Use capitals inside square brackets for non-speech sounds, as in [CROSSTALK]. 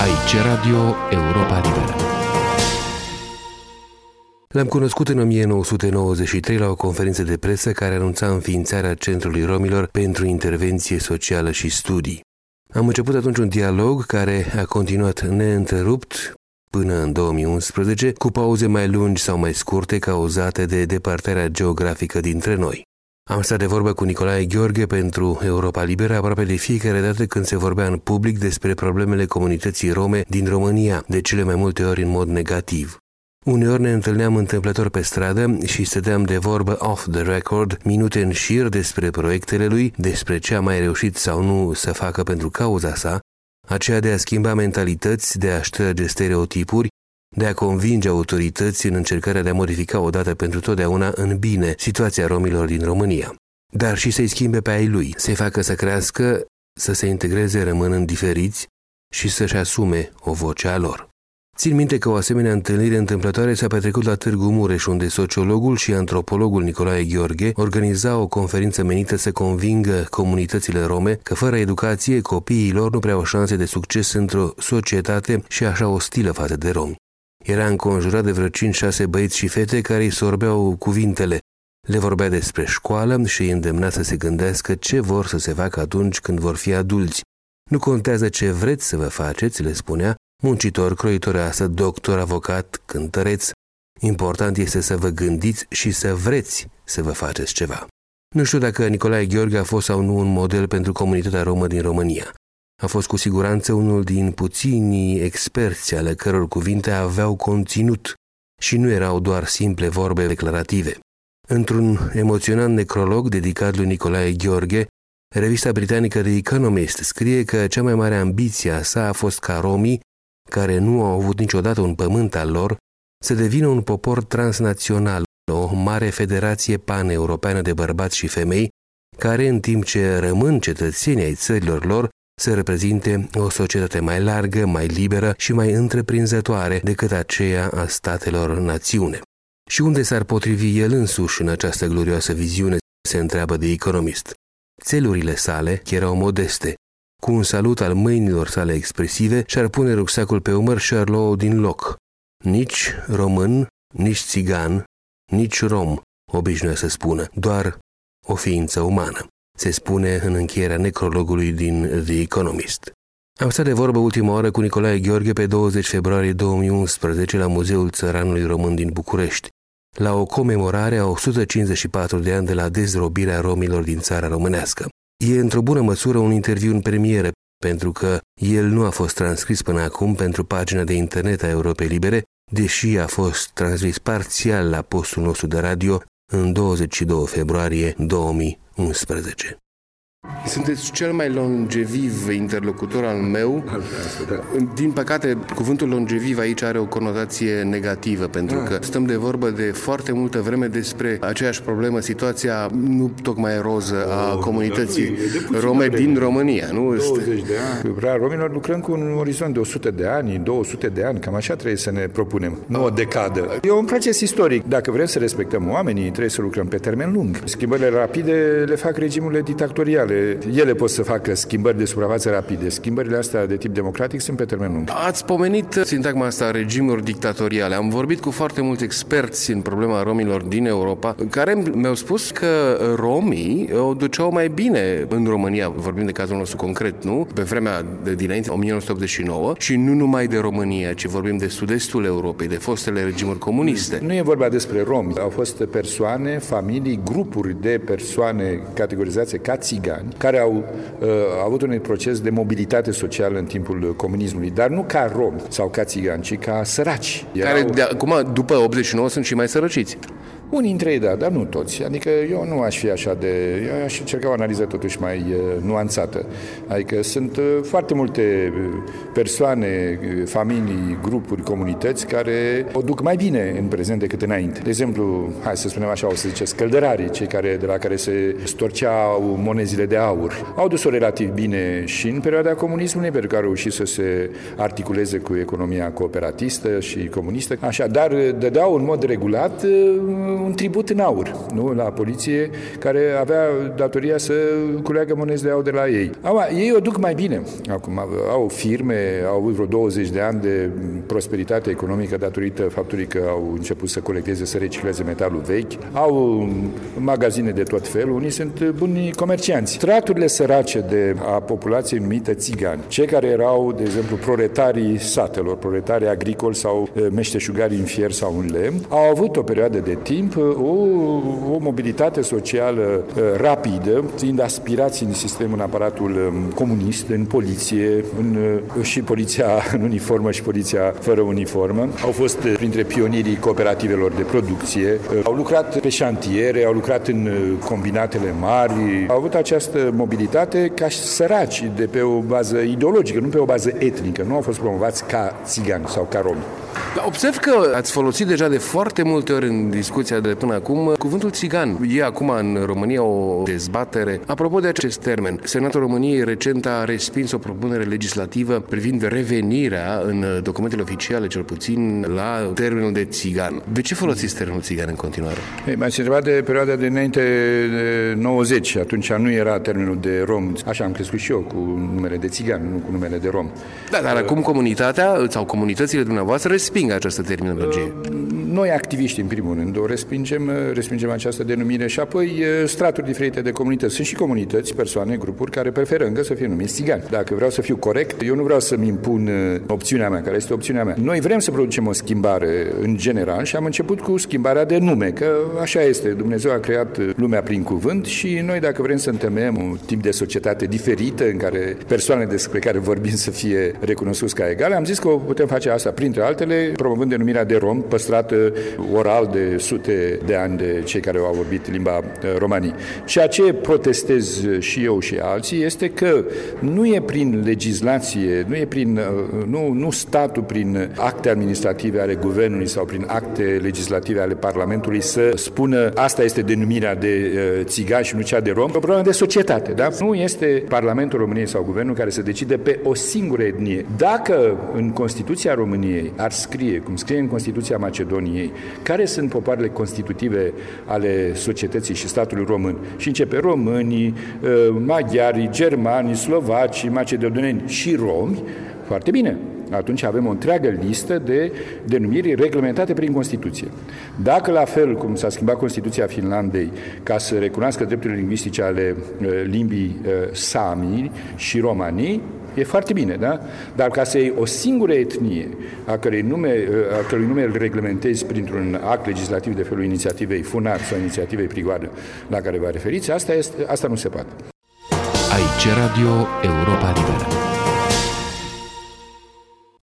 Aici Radio Europa Liberă. L-am cunoscut în 1993 la o conferință de presă care anunța înființarea Centrului Romilor pentru intervenție socială și studii. Am început atunci un dialog care a continuat neîntrerupt până în 2011, cu pauze mai lungi sau mai scurte cauzate de departarea geografică dintre noi. Am stat de vorbă cu Nicolae Gheorghe pentru Europa Liberă aproape de fiecare dată când se vorbea în public despre problemele comunității rome din România, de cele mai multe ori în mod negativ. Uneori ne întâlneam întâmplător pe stradă și stăteam de vorbă off the record minute în șir despre proiectele lui, despre ce a mai reușit sau nu să facă pentru cauza sa, aceea de a schimba mentalități, de a șterge stereotipuri, de a convinge autorități în încercarea de a modifica odată pentru totdeauna în bine situația romilor din România. Dar și să-i schimbe pe ai lui, să-i facă să crească, să se integreze rămânând diferiți și să-și asume o voce a lor. Țin minte că o asemenea întâlnire întâmplătoare s-a petrecut la Târgu Mureș, unde sociologul și antropologul Nicolae Gheorghe organiza o conferință menită să convingă comunitățile rome că fără educație copiii lor nu prea au șanse de succes într-o societate și așa ostilă față de romi. Era înconjurat de vreo 5-6 băieți și fete care îi sorbeau cuvintele. Le vorbea despre școală și îi îndemna să se gândească ce vor să se facă atunci când vor fi adulți. Nu contează ce vreți să vă faceți, le spunea, muncitor, croitoreasă, doctor, avocat, cântăreț. Important este să vă gândiți și să vreți să vă faceți ceva. Nu știu dacă Nicolae Gheorghe a fost sau nu un model pentru comunitatea romă din România. A fost cu siguranță unul din puținii experți ale căror cuvinte aveau conținut și nu erau doar simple vorbe declarative. Într-un emoționant necrolog dedicat lui Nicolae Gheorghe, revista britanică The Economist scrie că cea mai mare ambiție a sa a fost ca romii care nu au avut niciodată un pământ al lor, să devină un popor transnațional, o mare federație paneuropeană de bărbați și femei, care, în timp ce rămân cetățenii ai țărilor lor, să reprezinte o societate mai largă, mai liberă și mai întreprinzătoare decât aceea a statelor națiune. Și unde s-ar potrivi el însuși în această glorioasă viziune, se întreabă de economist. Țelurile sale erau modeste, cu un salut al mâinilor sale expresive, și-ar pune rucsacul pe umăr și ar lua din loc. Nici român, nici țigan, nici rom, obișnuia să spună, doar o ființă umană, se spune în încheierea necrologului din The Economist. Am stat de vorbă ultima oară cu Nicolae Gheorghe pe 20 februarie 2011 la Muzeul Țăranului Român din București, la o comemorare a 154 de ani de la dezrobirea romilor din țara românească. E într-o bună măsură un interviu în premieră, pentru că el nu a fost transcris până acum pentru pagina de internet a Europei Libere, deși a fost transmis parțial la postul nostru de radio în 22 februarie 2011. Sunteți cel mai longeviv interlocutor al meu. Da. Din păcate, cuvântul longeviv aici are o conotație negativă, pentru ah. că stăm de vorbă de foarte multă vreme despre aceeași problemă, situația nu tocmai roză a oh, comunității rome din România. Nu? 20 de ani. Vrea romilor lucrăm cu un orizont de 100 de ani, 200 de ani, cam așa trebuie să ne propunem, nu o decadă. E un proces istoric. Dacă vrem să respectăm oamenii, trebuie să lucrăm pe termen lung. Schimbările rapide le fac regimurile dictatoriale ele pot să facă schimbări de suprafață rapide. Schimbările astea de tip democratic sunt pe termen lung. Ați pomenit sintagma asta regimuri dictatoriale. Am vorbit cu foarte mulți experți în problema romilor din Europa, care mi-au spus că romii o duceau mai bine în România, vorbim de cazul nostru concret, nu? Pe vremea de dinainte, 1989, și nu numai de România, ci vorbim de sud-estul Europei, de fostele regimuri comuniste. Nu e vorba despre romi. Au fost persoane, familii, grupuri de persoane categorizați ca țigani, care au uh, avut un proces de mobilitate socială în timpul comunismului, dar nu ca romi sau ca țigani, ci ca săraci. Erau... Care, de, acum, după 89, sunt și mai sărăciți. Unii dintre ei, da, dar nu toți. Adică eu nu aș fi așa de... Eu aș încerca o analiză totuși mai uh, nuanțată. Adică sunt uh, foarte multe uh, persoane, uh, familii, grupuri, comunități care o duc mai bine în prezent decât înainte. De exemplu, hai să spunem așa, o să zice, scăldărarii, cei care, de la care se storceau monezile de aur, au dus-o relativ bine și în perioada comunismului, pentru că au reușit să se articuleze cu economia cooperatistă și comunistă. Așa, dar dădeau în mod regulat uh, un tribut în aur nu? la poliție, care avea datoria să culeagă monezi de aur de la ei. Acum, ei o duc mai bine. Acum, au firme, au avut vreo 20 de ani de prosperitate economică datorită faptului că au început să colecteze, să recicleze metalul vechi, au magazine de tot felul, unii sunt buni comercianți. Straturile sărace de a populației numite țigani, cei care erau, de exemplu, proletarii satelor, proletarii agricoli sau eh, meșteșugari în fier sau în lemn, au avut o perioadă de timp eh, o, o mobilitate socială eh, rapidă, fiind aspirați în sistemul, în aparatul comunist, în poliție, în, și poliția [LAUGHS] în uniformă și poliția fără uniformă. Au fost printre pionierii cooperativelor de producție, au lucrat pe șantiere, au lucrat în combinatele mari, au avut această mobilitate ca și săraci de pe o bază ideologică, nu pe o bază etnică. Nu au fost promovați ca țigani sau ca romi. Da, observ că ați folosit deja de foarte multe ori în discuția de până acum cuvântul țigan. E acum în România o dezbatere. Apropo de acest termen, Senatul României recent a respins o propunere legislativă privind revenirea în documentele oficiale, cel puțin, la termenul de țigan. De ce folosiți termenul țigan în continuare? Ei, m-ați întrebat de perioada de înainte de 90. Atunci nu era termenul de rom. Așa am crescut și eu cu numele de țigan, nu cu numele de rom. Da, dar uh, acum comunitatea sau comunitățile dumneavoastră resping această terminologie? Noi, activiști, în primul rând, o respingem, respingem această denumire și apoi straturi diferite de comunități. Sunt și comunități, persoane, grupuri care preferă încă să fie numiți țigani. Dacă vreau să fiu corect, eu nu vreau să-mi impun opțiunea mea, care este opțiunea mea. Noi vrem să producem o schimbare în general și am început cu schimbarea de nume, că așa este. Dumnezeu a creat lumea prin cuvânt și noi, dacă vrem să întemeiem un tip de societate diferită în care persoanele despre care vorbim să fie recunoscuți ca egale, am zis că o putem face asta, printre altele, promovând denumirea de rom, păstrată oral de sute de ani de cei care au vorbit limba uh, romanii. Ceea ce protestez și eu și alții este că nu e prin legislație, nu e prin, uh, nu, nu statul prin acte administrative ale guvernului sau prin acte legislative ale Parlamentului să spună asta este denumirea de uh, țigan și nu cea de rom, o problemă de societate, da? Nu este Parlamentul României sau guvernul care să decide pe o singură etnie. Dacă în Constituția României ar scrie, cum scrie în Constituția Macedoniei, care sunt popoarele constitutive ale societății și statului român. Și începe românii, uh, maghiarii, germanii, slovacii, macedonieni și romi, foarte bine. Atunci avem o întreagă listă de denumiri reglementate prin Constituție. Dacă la fel cum s-a schimbat Constituția Finlandei ca să recunoască drepturile lingvistice ale uh, limbii uh, sami și romanii, E foarte bine, da? Dar ca să iei o singură etnie, a cărei nume, a cărui nume îl reglementezi printr-un act legislativ de felul inițiativei FUNAR sau inițiativei Prigoadă la care vă referiți, asta, este, asta nu se poate. Aici Radio Europa Liberă.